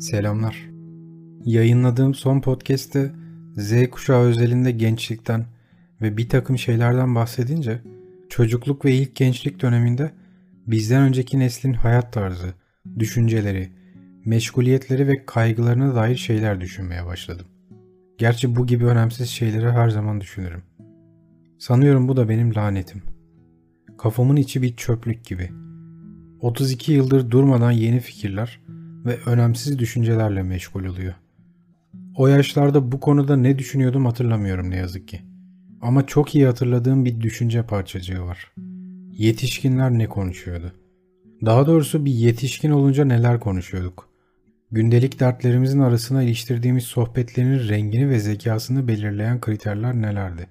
Selamlar. Yayınladığım son podcast'te Z kuşağı özelinde gençlikten ve bir takım şeylerden bahsedince çocukluk ve ilk gençlik döneminde bizden önceki neslin hayat tarzı, düşünceleri, meşguliyetleri ve kaygılarına dair şeyler düşünmeye başladım. Gerçi bu gibi önemsiz şeyleri her zaman düşünürüm. Sanıyorum bu da benim lanetim. Kafamın içi bir çöplük gibi. 32 yıldır durmadan yeni fikirler ve önemsiz düşüncelerle meşgul oluyor. O yaşlarda bu konuda ne düşünüyordum hatırlamıyorum ne yazık ki. Ama çok iyi hatırladığım bir düşünce parçacığı var. Yetişkinler ne konuşuyordu? Daha doğrusu bir yetişkin olunca neler konuşuyorduk? Gündelik dertlerimizin arasına iliştirdiğimiz sohbetlerin rengini ve zekasını belirleyen kriterler nelerdi?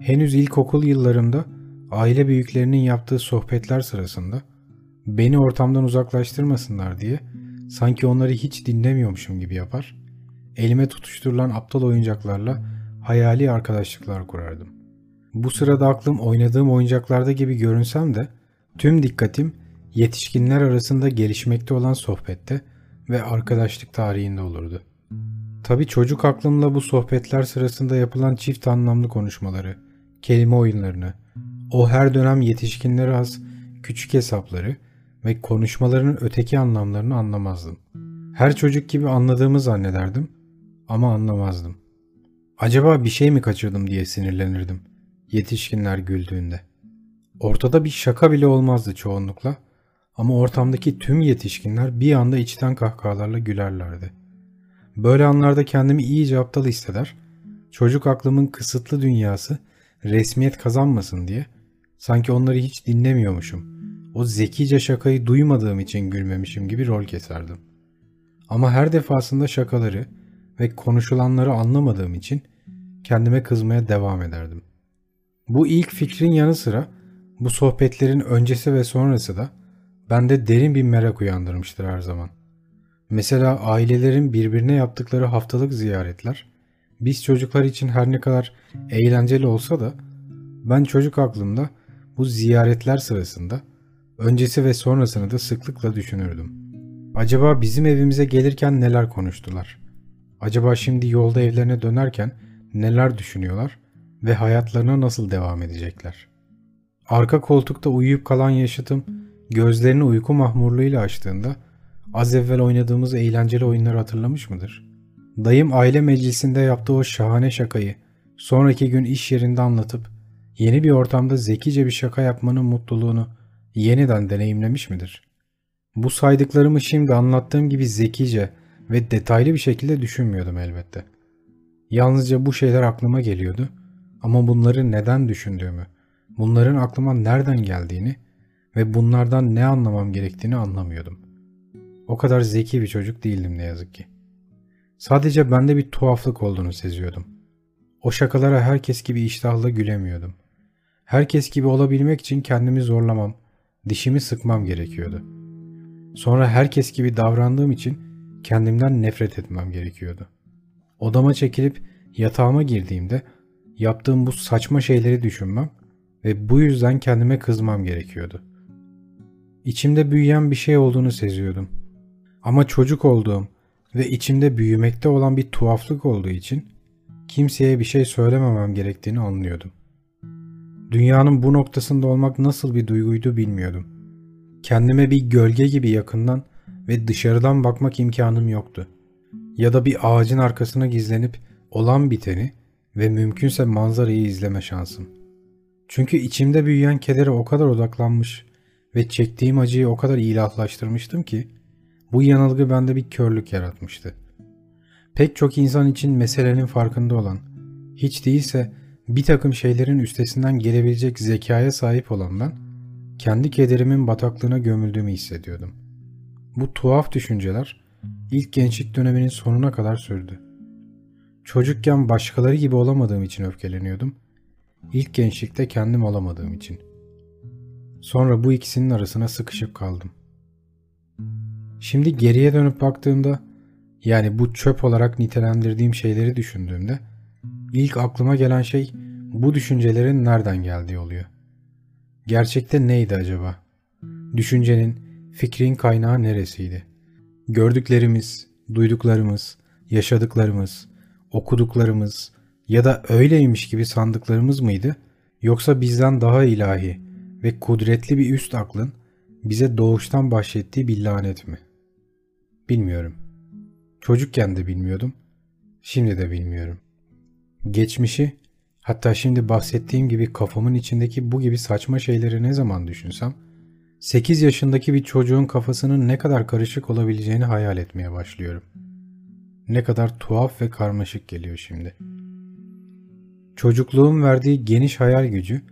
Henüz ilkokul yıllarımda aile büyüklerinin yaptığı sohbetler sırasında beni ortamdan uzaklaştırmasınlar diye sanki onları hiç dinlemiyormuşum gibi yapar, elime tutuşturulan aptal oyuncaklarla hayali arkadaşlıklar kurardım. Bu sırada aklım oynadığım oyuncaklarda gibi görünsem de tüm dikkatim yetişkinler arasında gelişmekte olan sohbette ve arkadaşlık tarihinde olurdu. Tabi çocuk aklımla bu sohbetler sırasında yapılan çift anlamlı konuşmaları, kelime oyunlarını, o her dönem yetişkinlere az küçük hesapları ve konuşmalarının öteki anlamlarını anlamazdım. Her çocuk gibi anladığımı zannederdim ama anlamazdım. Acaba bir şey mi kaçırdım diye sinirlenirdim yetişkinler güldüğünde. Ortada bir şaka bile olmazdı çoğunlukla ama ortamdaki tüm yetişkinler bir anda içten kahkahalarla gülerlerdi. Böyle anlarda kendimi iyice aptal hisseder, çocuk aklımın kısıtlı dünyası resmiyet kazanmasın diye sanki onları hiç dinlemiyormuşum o zekice şakayı duymadığım için gülmemişim gibi rol keserdim. Ama her defasında şakaları ve konuşulanları anlamadığım için kendime kızmaya devam ederdim. Bu ilk fikrin yanı sıra bu sohbetlerin öncesi ve sonrası da bende derin bir merak uyandırmıştır her zaman. Mesela ailelerin birbirine yaptıkları haftalık ziyaretler biz çocuklar için her ne kadar eğlenceli olsa da ben çocuk aklımda bu ziyaretler sırasında Öncesi ve sonrasını da sıklıkla düşünürdüm. Acaba bizim evimize gelirken neler konuştular? Acaba şimdi yolda evlerine dönerken neler düşünüyorlar ve hayatlarına nasıl devam edecekler? Arka koltukta uyuyup kalan yaşıtım gözlerini uyku mahmurluğuyla açtığında az evvel oynadığımız eğlenceli oyunları hatırlamış mıdır? Dayım aile meclisinde yaptığı o şahane şakayı sonraki gün iş yerinde anlatıp yeni bir ortamda zekice bir şaka yapmanın mutluluğunu yeniden deneyimlemiş midir? Bu saydıklarımı şimdi anlattığım gibi zekice ve detaylı bir şekilde düşünmüyordum elbette. Yalnızca bu şeyler aklıma geliyordu ama bunları neden düşündüğümü, bunların aklıma nereden geldiğini ve bunlardan ne anlamam gerektiğini anlamıyordum. O kadar zeki bir çocuk değildim ne yazık ki. Sadece bende bir tuhaflık olduğunu seziyordum. O şakalara herkes gibi iştahla gülemiyordum. Herkes gibi olabilmek için kendimi zorlamam, dişimi sıkmam gerekiyordu. Sonra herkes gibi davrandığım için kendimden nefret etmem gerekiyordu. Odama çekilip yatağıma girdiğimde yaptığım bu saçma şeyleri düşünmem ve bu yüzden kendime kızmam gerekiyordu. İçimde büyüyen bir şey olduğunu seziyordum. Ama çocuk olduğum ve içimde büyümekte olan bir tuhaflık olduğu için kimseye bir şey söylememem gerektiğini anlıyordum. Dünyanın bu noktasında olmak nasıl bir duyguydu bilmiyordum. Kendime bir gölge gibi yakından ve dışarıdan bakmak imkanım yoktu. Ya da bir ağacın arkasına gizlenip olan biteni ve mümkünse manzarayı izleme şansım. Çünkü içimde büyüyen kedere o kadar odaklanmış ve çektiğim acıyı o kadar ilahlaştırmıştım ki bu yanılgı bende bir körlük yaratmıştı. Pek çok insan için meselenin farkında olan, hiç değilse bir takım şeylerin üstesinden gelebilecek zekaya sahip olan ben, kendi kederimin bataklığına gömüldüğümü hissediyordum. Bu tuhaf düşünceler ilk gençlik döneminin sonuna kadar sürdü. Çocukken başkaları gibi olamadığım için öfkeleniyordum. İlk gençlikte kendim olamadığım için. Sonra bu ikisinin arasına sıkışıp kaldım. Şimdi geriye dönüp baktığımda yani bu çöp olarak nitelendirdiğim şeyleri düşündüğümde İlk aklıma gelen şey bu düşüncelerin nereden geldiği oluyor. Gerçekte neydi acaba? Düşüncenin, fikrin kaynağı neresiydi? Gördüklerimiz, duyduklarımız, yaşadıklarımız, okuduklarımız ya da öyleymiş gibi sandıklarımız mıydı? Yoksa bizden daha ilahi ve kudretli bir üst aklın bize doğuştan bahşettiği bir lanet mi? Bilmiyorum. Çocukken de bilmiyordum. Şimdi de bilmiyorum. Geçmişi, hatta şimdi bahsettiğim gibi kafamın içindeki bu gibi saçma şeyleri ne zaman düşünsem, 8 yaşındaki bir çocuğun kafasının ne kadar karışık olabileceğini hayal etmeye başlıyorum. Ne kadar tuhaf ve karmaşık geliyor şimdi. Çocukluğun verdiği geniş hayal gücü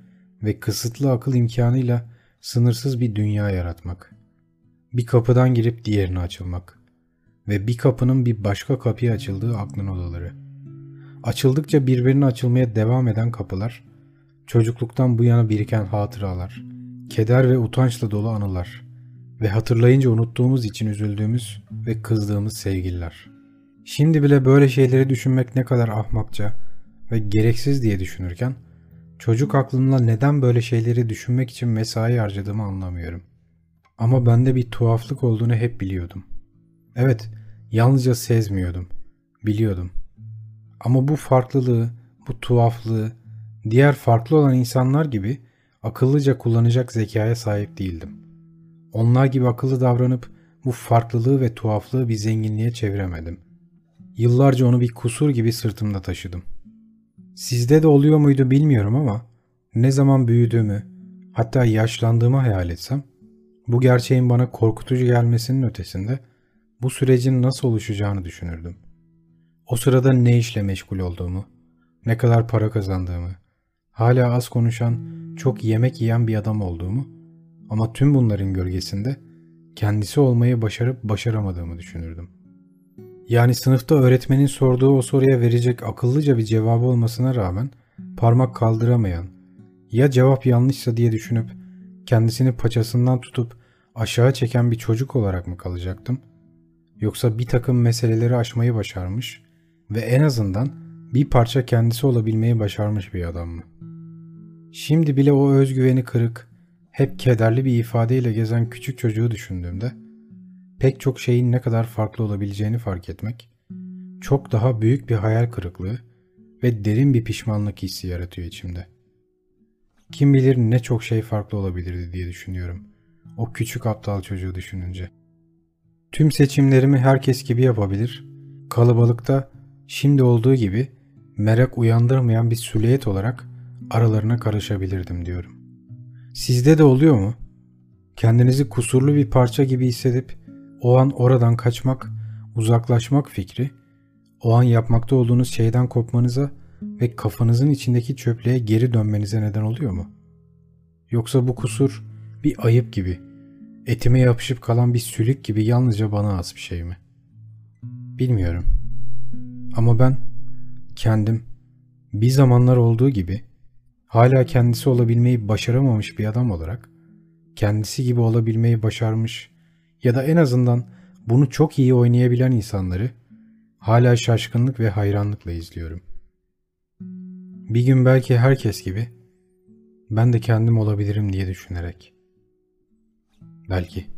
ve kısıtlı akıl imkanıyla sınırsız bir dünya yaratmak. Bir kapıdan girip diğerine açılmak ve bir kapının bir başka kapıya açıldığı aklın odaları. Açıldıkça birbirine açılmaya devam eden kapılar, çocukluktan bu yana biriken hatıralar, keder ve utançla dolu anılar ve hatırlayınca unuttuğumuz için üzüldüğümüz ve kızdığımız sevgililer. Şimdi bile böyle şeyleri düşünmek ne kadar ahmakça ve gereksiz diye düşünürken, çocuk aklımla neden böyle şeyleri düşünmek için mesai harcadığımı anlamıyorum. Ama bende bir tuhaflık olduğunu hep biliyordum. Evet, yalnızca sezmiyordum, biliyordum. Ama bu farklılığı, bu tuhaflığı, diğer farklı olan insanlar gibi akıllıca kullanacak zekaya sahip değildim. Onlar gibi akıllı davranıp bu farklılığı ve tuhaflığı bir zenginliğe çeviremedim. Yıllarca onu bir kusur gibi sırtımda taşıdım. Sizde de oluyor muydu bilmiyorum ama ne zaman büyüdüğümü, hatta yaşlandığımı hayal etsem, bu gerçeğin bana korkutucu gelmesinin ötesinde bu sürecin nasıl oluşacağını düşünürdüm. O sırada ne işle meşgul olduğumu, ne kadar para kazandığımı, hala az konuşan, çok yemek yiyen bir adam olduğumu ama tüm bunların gölgesinde kendisi olmayı başarıp başaramadığımı düşünürdüm. Yani sınıfta öğretmenin sorduğu o soruya verecek akıllıca bir cevabı olmasına rağmen parmak kaldıramayan, ya cevap yanlışsa diye düşünüp kendisini paçasından tutup aşağı çeken bir çocuk olarak mı kalacaktım? Yoksa bir takım meseleleri aşmayı başarmış ve en azından bir parça kendisi olabilmeyi başarmış bir adam mı? Şimdi bile o özgüveni kırık, hep kederli bir ifadeyle gezen küçük çocuğu düşündüğümde pek çok şeyin ne kadar farklı olabileceğini fark etmek, çok daha büyük bir hayal kırıklığı ve derin bir pişmanlık hissi yaratıyor içimde. Kim bilir ne çok şey farklı olabilirdi diye düşünüyorum. O küçük aptal çocuğu düşününce. Tüm seçimlerimi herkes gibi yapabilir. Kalabalıkta şimdi olduğu gibi merak uyandırmayan bir süliyet olarak aralarına karışabilirdim diyorum. Sizde de oluyor mu? Kendinizi kusurlu bir parça gibi hissedip o an oradan kaçmak, uzaklaşmak fikri, o an yapmakta olduğunuz şeyden kopmanıza ve kafanızın içindeki çöplüğe geri dönmenize neden oluyor mu? Yoksa bu kusur bir ayıp gibi, etime yapışıp kalan bir sülük gibi yalnızca bana az bir şey mi? Bilmiyorum. Ama ben kendim bir zamanlar olduğu gibi hala kendisi olabilmeyi başaramamış bir adam olarak kendisi gibi olabilmeyi başarmış ya da en azından bunu çok iyi oynayabilen insanları hala şaşkınlık ve hayranlıkla izliyorum. Bir gün belki herkes gibi ben de kendim olabilirim diye düşünerek. Belki.